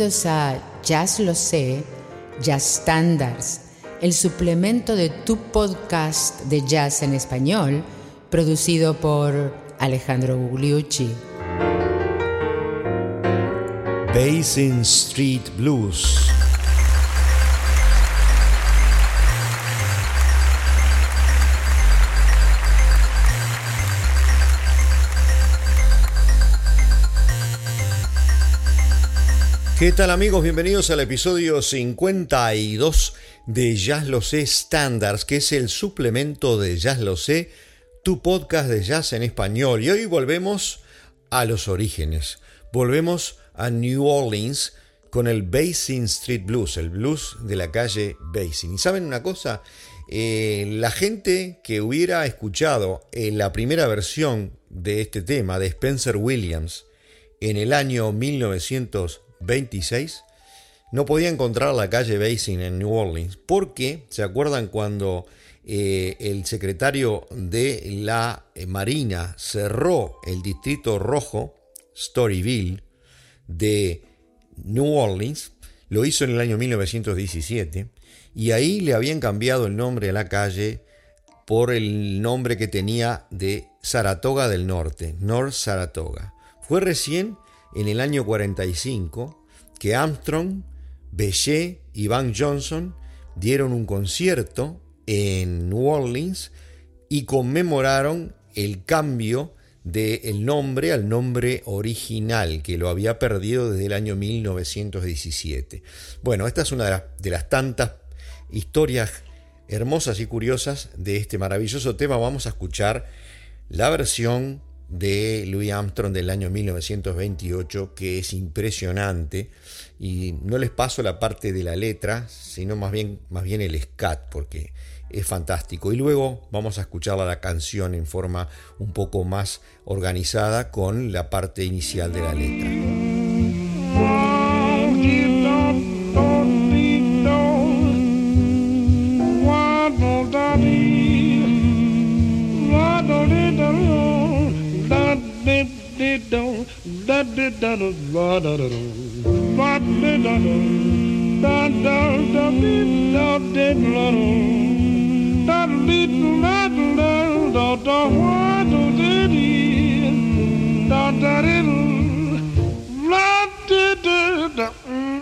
Bienvenidos a Jazz Lo Sé, Jazz Standards, el suplemento de tu podcast de jazz en español, producido por Alejandro Gugliucci. Basin Street Blues. ¿Qué tal amigos? Bienvenidos al episodio 52 de Jazz Lo Sé Standards, que es el suplemento de Jazz Lo Sé, tu podcast de jazz en español. Y hoy volvemos a los orígenes. Volvemos a New Orleans con el Basin Street Blues, el blues de la calle Basin. ¿Y saben una cosa? Eh, la gente que hubiera escuchado eh, la primera versión de este tema de Spencer Williams en el año 1900 26, no podía encontrar la calle Basin en New Orleans, porque, ¿se acuerdan cuando eh, el secretario de la eh, Marina cerró el distrito rojo, Storyville, de New Orleans? Lo hizo en el año 1917 y ahí le habían cambiado el nombre a la calle por el nombre que tenía de Saratoga del Norte, North Saratoga. Fue recién en el año 45 que Armstrong, Bechet y Van Johnson dieron un concierto en New Orleans y conmemoraron el cambio del nombre al nombre original, que lo había perdido desde el año 1917. Bueno, esta es una de de las tantas historias hermosas y curiosas de este maravilloso tema. Vamos a escuchar la versión de Louis Armstrong del año 1928 que es impresionante y no les paso la parte de la letra sino más bien, más bien el scat porque es fantástico y luego vamos a escuchar la canción en forma un poco más organizada con la parte inicial de la letra.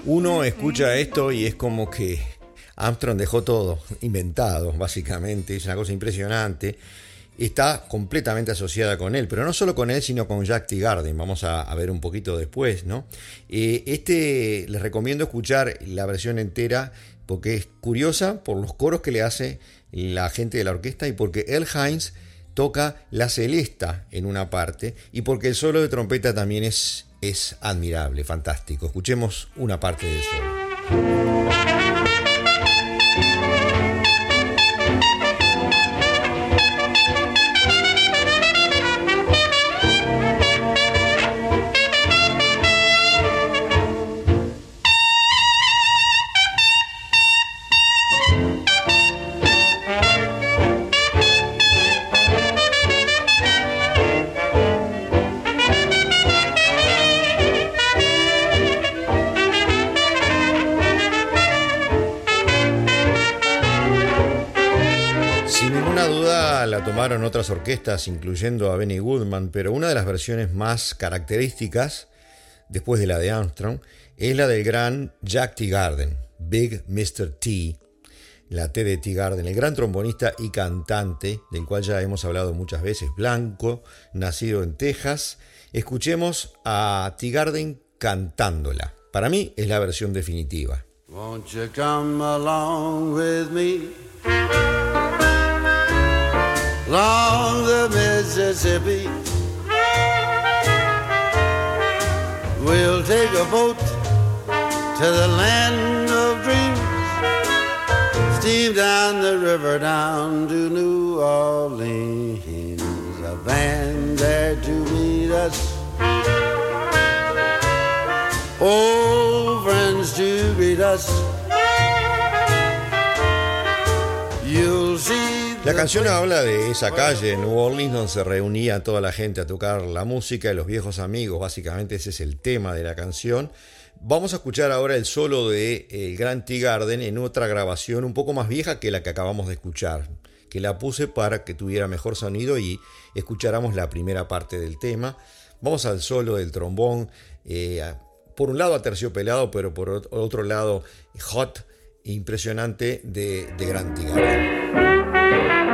Uno escucha esto y es como que Armstrong dejó todo inventado, básicamente, es una cosa impresionante está completamente asociada con él, pero no solo con él, sino con Jack T. Garden. Vamos a, ver un poquito después, ¿no? Eh, este les recomiendo escuchar la versión entera porque es curiosa por los coros que le hace la gente de la orquesta y porque El Hines toca la celesta en una parte y porque el solo de trompeta también es, es admirable, fantástico. Escuchemos una parte del solo. Otras orquestas, incluyendo a Benny Goodman, pero una de las versiones más características, después de la de Armstrong, es la del gran Jack T. Garden, Big Mr. T, la T de T. Garden, el gran trombonista y cantante, del cual ya hemos hablado muchas veces, blanco, nacido en Texas. Escuchemos a T. Garden cantándola. Para mí es la versión definitiva. Won't you come along with me? Along the Mississippi. We'll take a boat to the land of dreams. Steam down the river down to New Orleans. A band there to meet us. Old friends to greet us. La canción habla de esa calle en New Orleans donde se reunía toda la gente a tocar la música de los viejos amigos, básicamente ese es el tema de la canción. Vamos a escuchar ahora el solo de El Gran Tea Garden en otra grabación un poco más vieja que la que acabamos de escuchar, que la puse para que tuviera mejor sonido y escucháramos la primera parte del tema. Vamos al solo del trombón, eh, por un lado aterciopelado, pero por otro lado hot, impresionante de, de Gran Tea Garden. Thank you.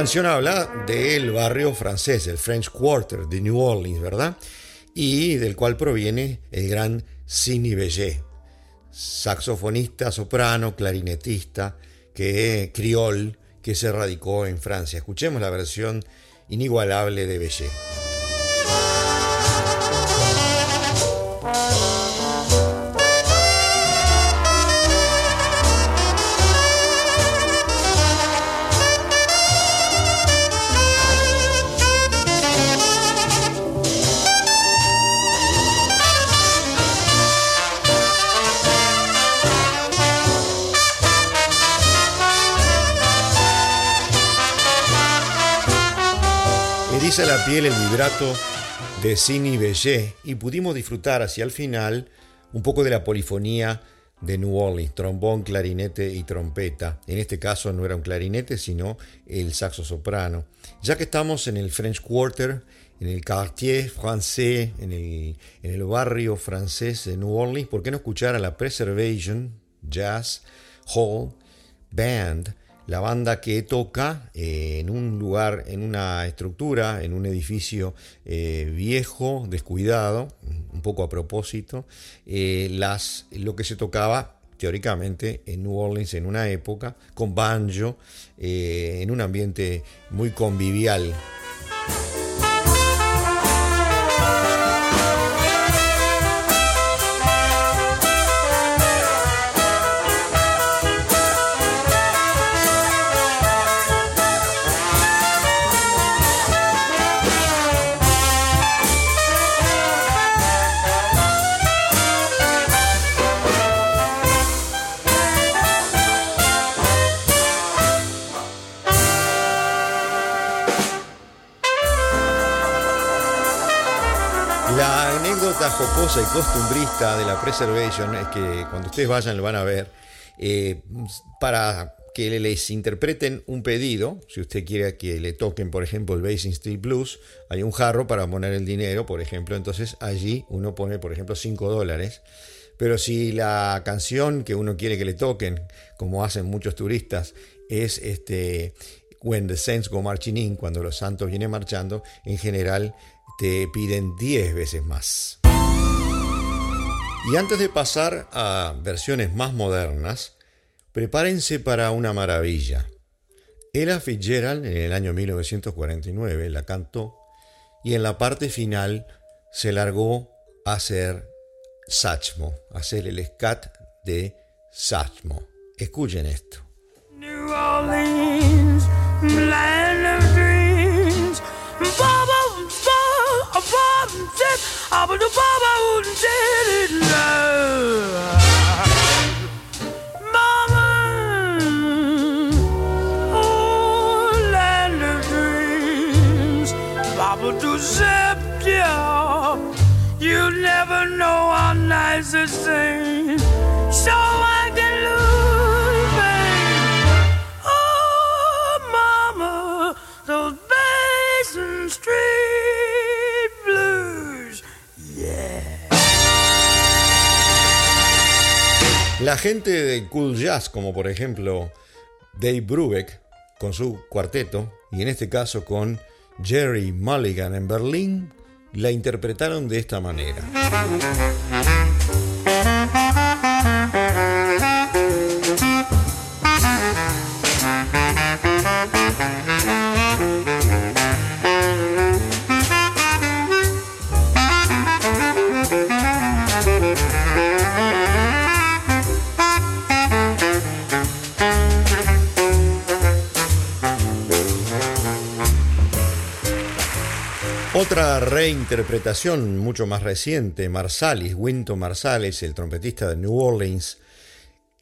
Canción habla del barrio francés, el French Quarter de New Orleans, ¿verdad? Y del cual proviene el gran Sidney Bellet, saxofonista, soprano, clarinetista, que criol, que se radicó en Francia. Escuchemos la versión inigualable de Bellet. Piel el vibrato de Cini Bellet y pudimos disfrutar hacia el final un poco de la polifonía de New Orleans, trombón, clarinete y trompeta. En este caso no era un clarinete, sino el saxo soprano. Ya que estamos en el French Quarter, en el quartier français, en el, en el barrio francés de New Orleans, ¿por qué no escuchar a la Preservation Jazz Hall Band? La banda que toca eh, en un lugar, en una estructura, en un edificio eh, viejo, descuidado, un poco a propósito, eh, las, lo que se tocaba teóricamente en New Orleans en una época, con banjo, en un ambiente muy convivial. Jocosa y costumbrista de la Preservation es que cuando ustedes vayan lo van a ver. Eh, para que les interpreten un pedido, si usted quiere que le toquen, por ejemplo, el Basin Street Blues, hay un jarro para poner el dinero, por ejemplo, entonces allí uno pone, por ejemplo, 5 dólares. Pero si la canción que uno quiere que le toquen, como hacen muchos turistas, es este When the Saints Go Marching In, cuando los santos vienen marchando, en general te piden 10 veces más. Y antes de pasar a versiones más modernas, prepárense para una maravilla. Ella Fitzgerald en el año 1949 la cantó y en la parte final se largó a hacer Sachmo, a hacer el scat de Sachmo. Escuchen esto. But the Baba wouldn't tell it now. Mama, oh land of dreams, Baba to Zeptia. You never know how nice this thing. La gente de cool jazz, como por ejemplo Dave Brubeck con su cuarteto, y en este caso con Jerry Mulligan en Berlín, la interpretaron de esta manera. Reinterpretación mucho más reciente, Marsalis, Winton Marsalis, el trompetista de New Orleans,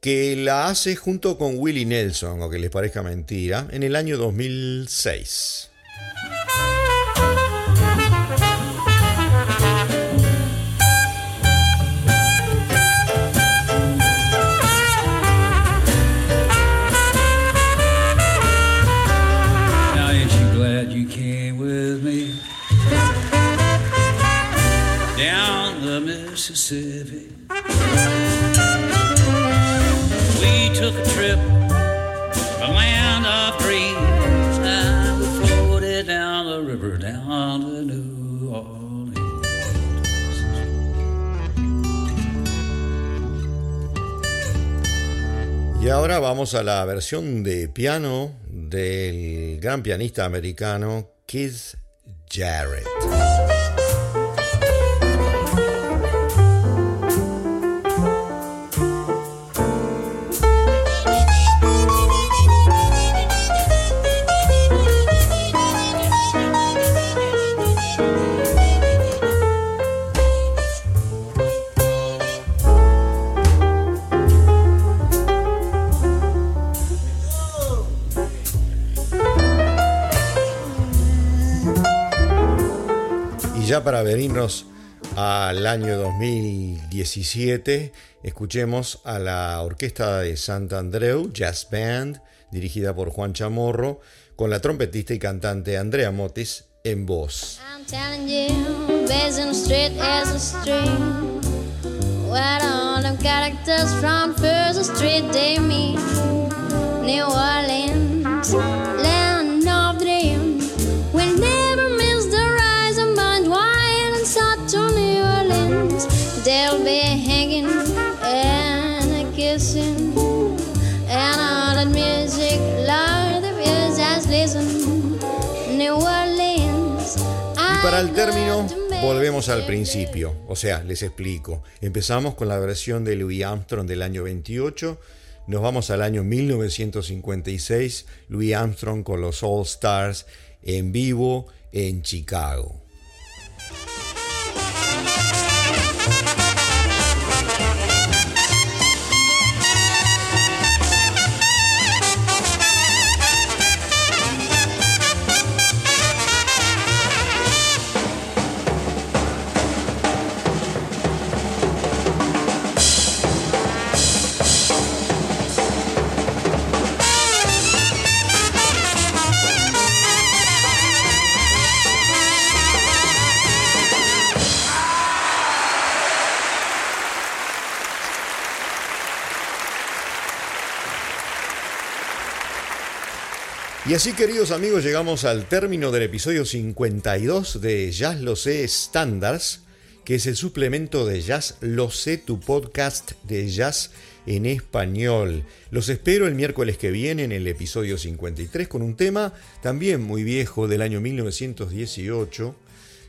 que la hace junto con Willie Nelson, o que les parezca mentira, en el año 2006. Y ahora vamos a la versión de piano del gran pianista americano Keith Jarrett. Ya para venirnos al año 2017, escuchemos a la Orquesta de Sant Andreu Jazz Band, dirigida por Juan Chamorro, con la trompetista y cantante Andrea Motis en voz. El término volvemos al principio, o sea, les explico. Empezamos con la versión de Louis Armstrong del año 28, nos vamos al año 1956, Louis Armstrong con los All Stars en vivo en Chicago. Y así, queridos amigos, llegamos al término del episodio 52 de Jazz Lo Sé Standards, que es el suplemento de Jazz Lo Sé, tu podcast de jazz en español. Los espero el miércoles que viene en el episodio 53 con un tema también muy viejo del año 1918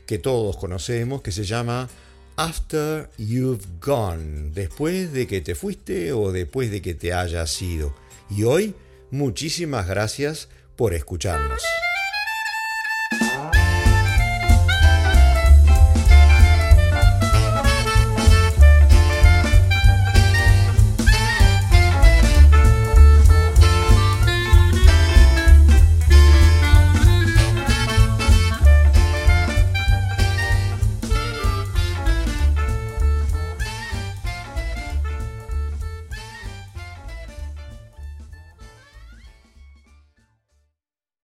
que todos conocemos, que se llama After You've Gone, después de que te fuiste o después de que te hayas ido. Y hoy, muchísimas gracias por escucharnos.